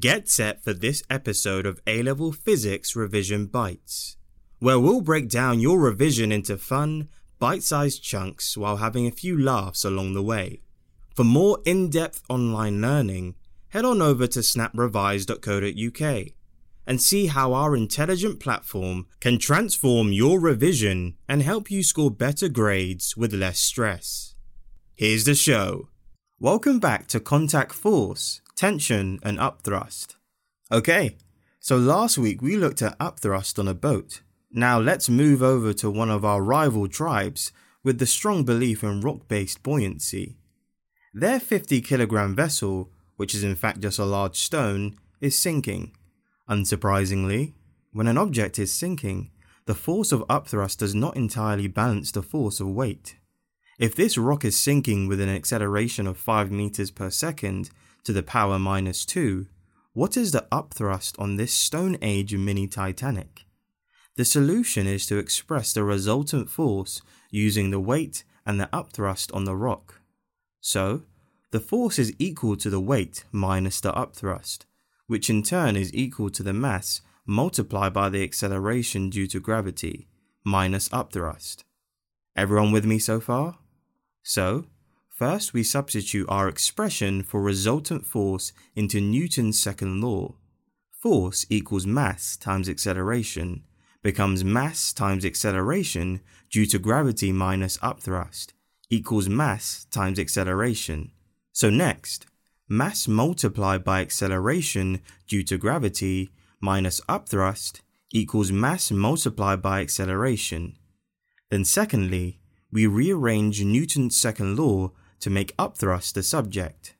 Get set for this episode of A Level Physics Revision Bites, where we'll break down your revision into fun, bite sized chunks while having a few laughs along the way. For more in depth online learning, head on over to snaprevise.co.uk and see how our intelligent platform can transform your revision and help you score better grades with less stress. Here's the show. Welcome back to Contact Force tension, and upthrust. Okay, so last week we looked at upthrust on a boat. Now let's move over to one of our rival tribes with the strong belief in rock based buoyancy. Their 50 kilogram vessel, which is in fact just a large stone, is sinking. Unsurprisingly, when an object is sinking, the force of upthrust does not entirely balance the force of weight. If this rock is sinking with an acceleration of 5 meters per second, to the power minus 2, what is the upthrust on this Stone Age mini Titanic? The solution is to express the resultant force using the weight and the upthrust on the rock. So, the force is equal to the weight minus the upthrust, which in turn is equal to the mass multiplied by the acceleration due to gravity minus upthrust. Everyone with me so far? So, First, we substitute our expression for resultant force into Newton's second law. Force equals mass times acceleration becomes mass times acceleration due to gravity minus upthrust equals mass times acceleration. So next, mass multiplied by acceleration due to gravity minus upthrust equals mass multiplied by acceleration. Then secondly, we rearrange Newton's second law to make upthrust the subject.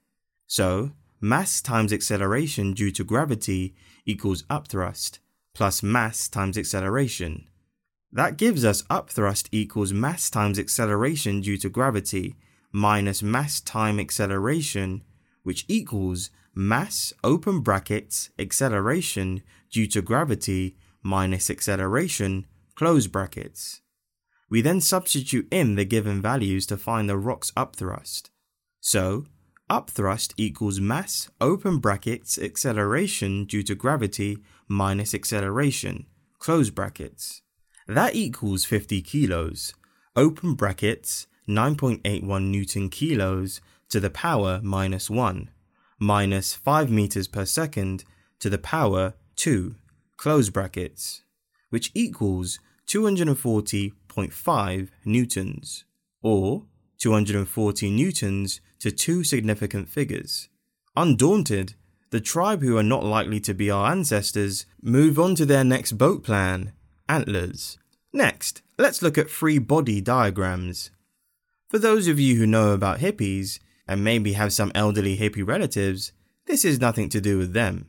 So, mass times acceleration due to gravity equals upthrust plus mass times acceleration. That gives us upthrust equals mass times acceleration due to gravity minus mass time acceleration, which equals mass open brackets acceleration due to gravity minus acceleration close brackets. We then substitute in the given values to find the rock's upthrust. So, upthrust equals mass, open brackets, acceleration due to gravity minus acceleration, close brackets. That equals 50 kilos, open brackets, 9.81 Newton kilos to the power minus 1, minus 5 meters per second to the power 2, close brackets, which equals 240.5 newtons, or 240 newtons to two significant figures. Undaunted, the tribe who are not likely to be our ancestors move on to their next boat plan, antlers. Next, let's look at free body diagrams. For those of you who know about hippies, and maybe have some elderly hippie relatives, this is nothing to do with them.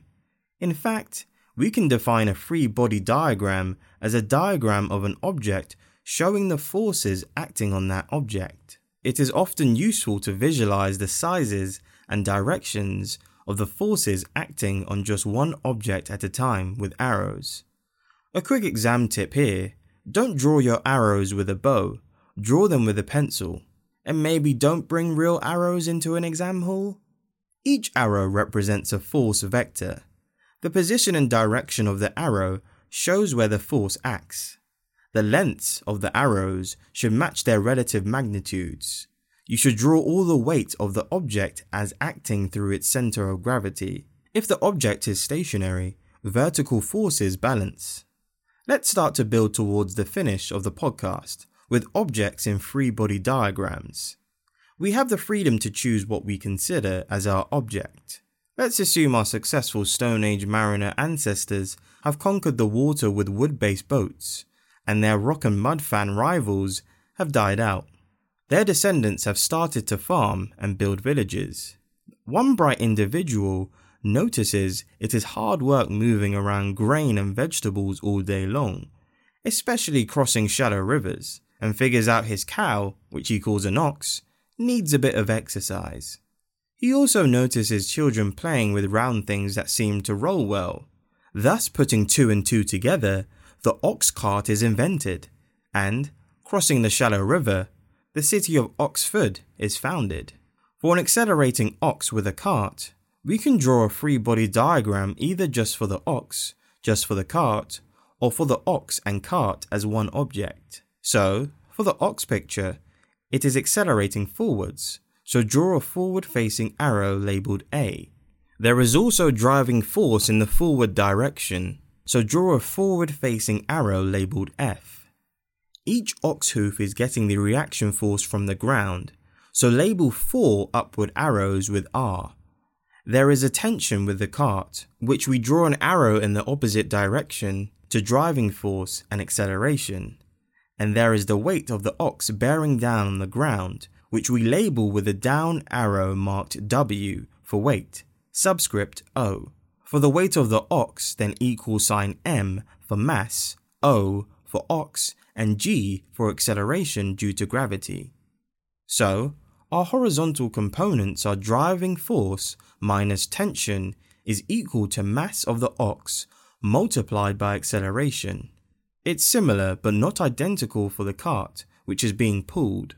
In fact, we can define a free body diagram as a diagram of an object showing the forces acting on that object. It is often useful to visualize the sizes and directions of the forces acting on just one object at a time with arrows. A quick exam tip here don't draw your arrows with a bow, draw them with a pencil, and maybe don't bring real arrows into an exam hall. Each arrow represents a force vector, the position and direction of the arrow shows where the force acts. The lengths of the arrows should match their relative magnitudes. You should draw all the weight of the object as acting through its center of gravity. If the object is stationary, vertical forces balance. Let's start to build towards the finish of the podcast with objects in free body diagrams. We have the freedom to choose what we consider as our object. Let's assume our successful Stone Age mariner ancestors have conquered the water with wood based boats, and their rock and mud fan rivals have died out. Their descendants have started to farm and build villages. One bright individual notices it is hard work moving around grain and vegetables all day long, especially crossing shallow rivers, and figures out his cow, which he calls an ox, needs a bit of exercise. He also notices children playing with round things that seem to roll well. Thus, putting two and two together, the ox cart is invented, and, crossing the shallow river, the city of Oxford is founded. For an accelerating ox with a cart, We can draw a free body diagram either just for the ox, just for the cart, or for the ox and cart as one object. So, for the ox picture, it is accelerating forwards, so draw a forward facing arrow labelled A. There is also driving force in the forward direction, so draw a forward facing arrow labelled F. Each ox hoof is getting the reaction force from the ground, so label four upward arrows with R. There is a tension with the cart, which we draw an arrow in the opposite direction to driving force and acceleration. And there is the weight of the ox bearing down on the ground, which we label with a down arrow marked W for weight, subscript O. For the weight of the ox, then equal sign M for mass, O for ox, and G for acceleration due to gravity. So, our horizontal components are driving force minus tension is equal to mass of the ox multiplied by acceleration. It's similar but not identical for the cart, which is being pulled.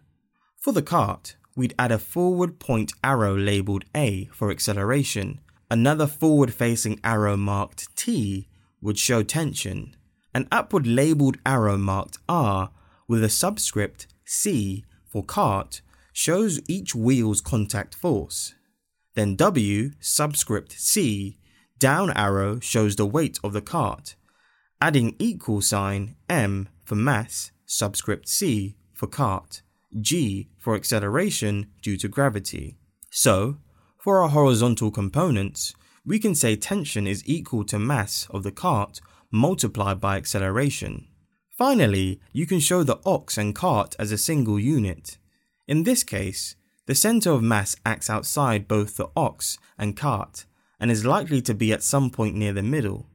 For the cart, we'd add a forward point arrow labelled A for acceleration. Another forward facing arrow marked T would show tension. An upward labelled arrow marked R with a subscript C for cart shows each wheel's contact force. Then W subscript C down arrow shows the weight of the cart. Adding equal sign M for mass subscript C for cart g for acceleration due to gravity. So, for our horizontal components, we can say tension is equal to mass of the cart multiplied by acceleration. Finally, you can show the ox and cart as a single unit. In this case, the center of mass acts outside both the ox and cart and is likely to be at some point near the middle.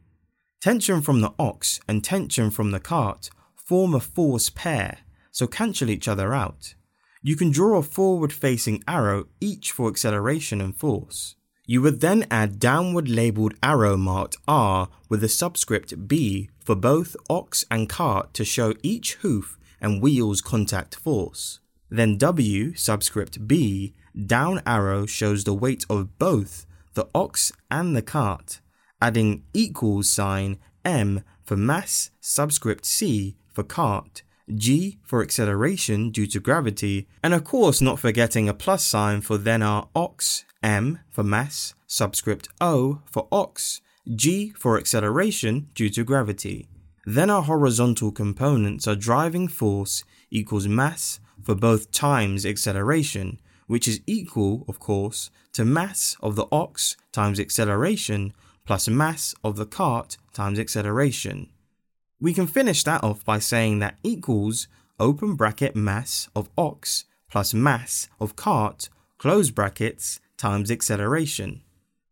Tension from the ox and tension from the cart form a force pair so cancel each other out. You can draw a forward facing arrow each for acceleration and force. You would then add downward labelled arrow marked R with a subscript B for both ox and cart to show each hoof and wheel's contact force. Then W subscript B down arrow shows the weight of both the ox and the cart, adding equals sign M for mass subscript C for cart G for acceleration due to gravity, and of course not forgetting a plus sign for then our ox, M for mass, subscript O for ox, G for acceleration due to gravity. Then our horizontal components are driving force equals mass for both times acceleration, which is equal, of course, to mass of the ox times acceleration plus mass of the cart times acceleration. We can finish that off by saying that equals open bracket mass of ox plus mass of cart close brackets times acceleration.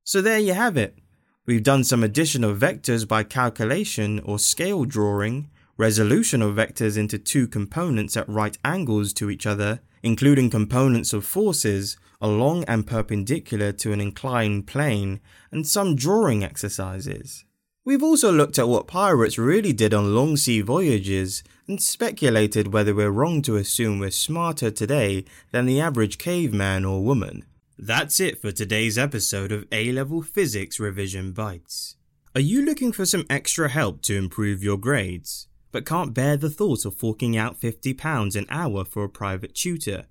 So there you have it. We've done some addition of vectors by calculation or scale drawing, resolution of vectors into two components at right angles to each other, including components of forces along and perpendicular to an inclined plane, and some drawing exercises. We've also looked at what pirates really did on long sea voyages and speculated whether we're wrong to assume we're smarter today than the average caveman or woman. That's it for today's episode of A Level Physics Revision Bites. Are you looking for some extra help to improve your grades, but can't bear the thought of forking out £50 an hour for a private tutor?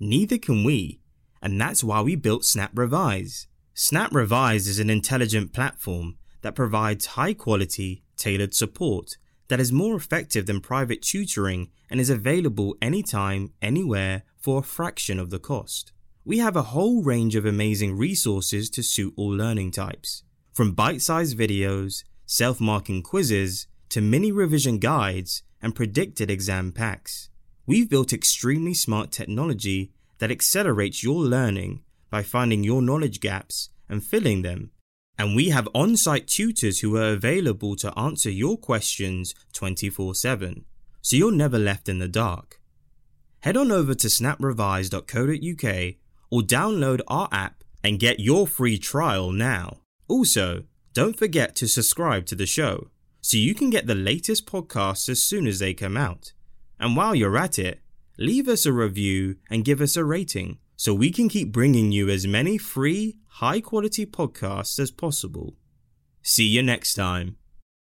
Neither can we, and that's why we built Snap Revise. Snap Revise is an intelligent platform that provides high quality, tailored support that is more effective than private tutoring and is available anytime, anywhere for a fraction of the cost. We have a whole range of amazing resources to suit all learning types, from bite sized videos, self marking quizzes, to mini revision guides and predicted exam packs. We've built extremely smart technology that accelerates your learning by finding your knowledge gaps and filling them and we have on site tutors who are available to answer your questions 24 7, so you're never left in the dark. Head on over to snaprevise.co.uk or download our app and get your free trial now. Also, don't forget to subscribe to the show so you can get the latest podcasts as soon as they come out. And while you're at it, leave us a review and give us a rating so we can keep bringing you as many free, high quality podcasts as possible. See you next time.